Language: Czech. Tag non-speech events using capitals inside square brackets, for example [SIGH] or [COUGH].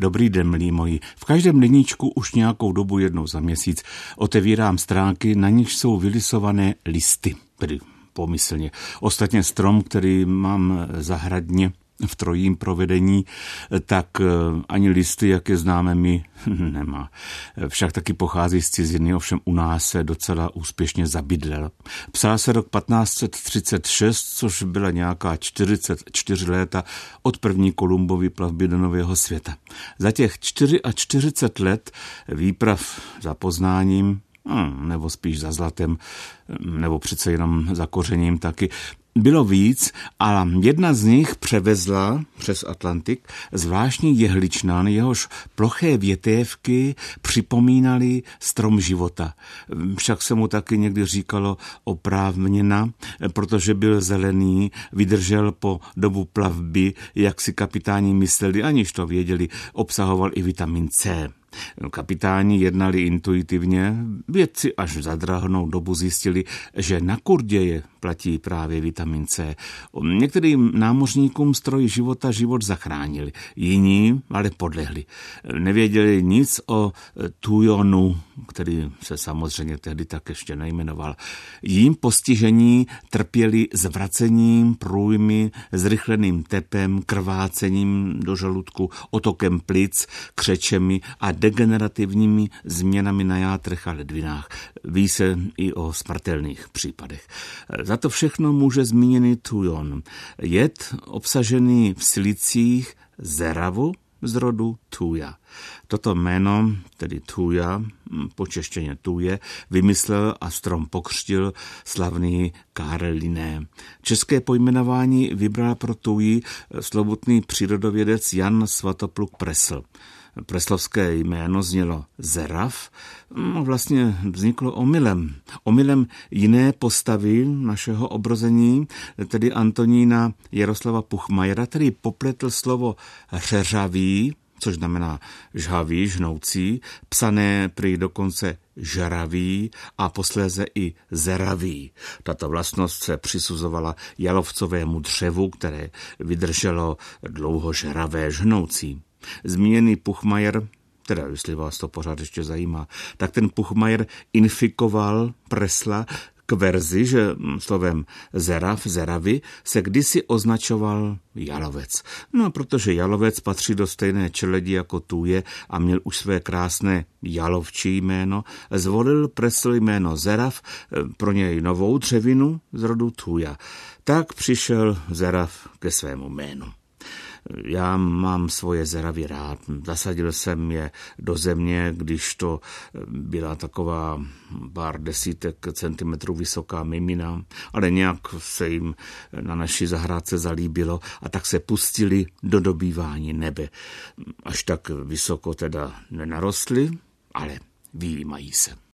Dobrý den, milí moji. V každém deníčku už nějakou dobu jednou za měsíc otevírám stránky, na nich jsou vylisované listy, tedy pomyslně. Ostatně strom, který mám zahradně, v trojím provedení, tak eh, ani listy, jak je známe my, [LAUGHS] nemá. Však taky pochází z ciziny, ovšem u nás se docela úspěšně zabydlel. Psal se rok 1536, což byla nějaká 44 léta od první Kolumbovy plavby do Nového světa. Za těch 44 let výprav za poznáním, hm, nebo spíš za zlatem, nebo přece jenom za kořením taky, bylo víc a jedna z nich převezla přes Atlantik zvláštní jehličnan, jehož ploché větévky připomínaly strom života. Však se mu taky někdy říkalo oprávněna, protože byl zelený, vydržel po dobu plavby, jak si kapitáni mysleli, aniž to věděli, obsahoval i vitamin C. Kapitáni jednali intuitivně, vědci až za drahnou dobu zjistili, že na kurděje platí právě vitamin C. Některým námořníkům stroj života život zachránili, jiní ale podlehli. Nevěděli nic o tujonu, který se samozřejmě tehdy tak ještě nejmenoval. Jím postižení trpěli zvracením, průjmy, zrychleným tepem, krvácením do žaludku, otokem plic, křečemi a degenerativními změnami na játrech a ledvinách. Ví se i o smrtelných případech. Za to všechno může zmíněný tujon. Jed obsažený v silicích zeravu z rodu tuja. Toto jméno, tedy tuja, počeštěně tuje, vymyslel a strom pokřtil slavný Karel Linné. České pojmenování vybral pro tuji slobodný přírodovědec Jan Svatopluk Presl preslovské jméno znělo Zeraf, no vlastně vzniklo omylem. Omylem jiné postavy našeho obrození, tedy Antonína Jaroslava Puchmajera, který popletl slovo řeřavý, což znamená žhavý, žnoucí, psané prý dokonce žaravý a posléze i zeravý. Tato vlastnost se přisuzovala jalovcovému dřevu, které vydrželo dlouho žravé žnoucí. Zmíněný Puchmajer, teda jestli vás to pořád ještě zajímá, tak ten Puchmajer infikoval Presla k verzi, že slovem zerav, zeravy, se kdysi označoval jalovec. No a protože jalovec patří do stejné čeledi jako tuje a měl už své krásné jalovčí jméno, zvolil Presl jméno zerav, pro něj novou dřevinu z rodu tuja. Tak přišel zerav ke svému jménu. Já mám svoje zeravy rád. Zasadil jsem je do země, když to byla taková pár desítek centimetrů vysoká mimina, ale nějak se jim na naší zahrádce zalíbilo a tak se pustili do dobývání nebe. Až tak vysoko teda nenarostly, ale výjímají se.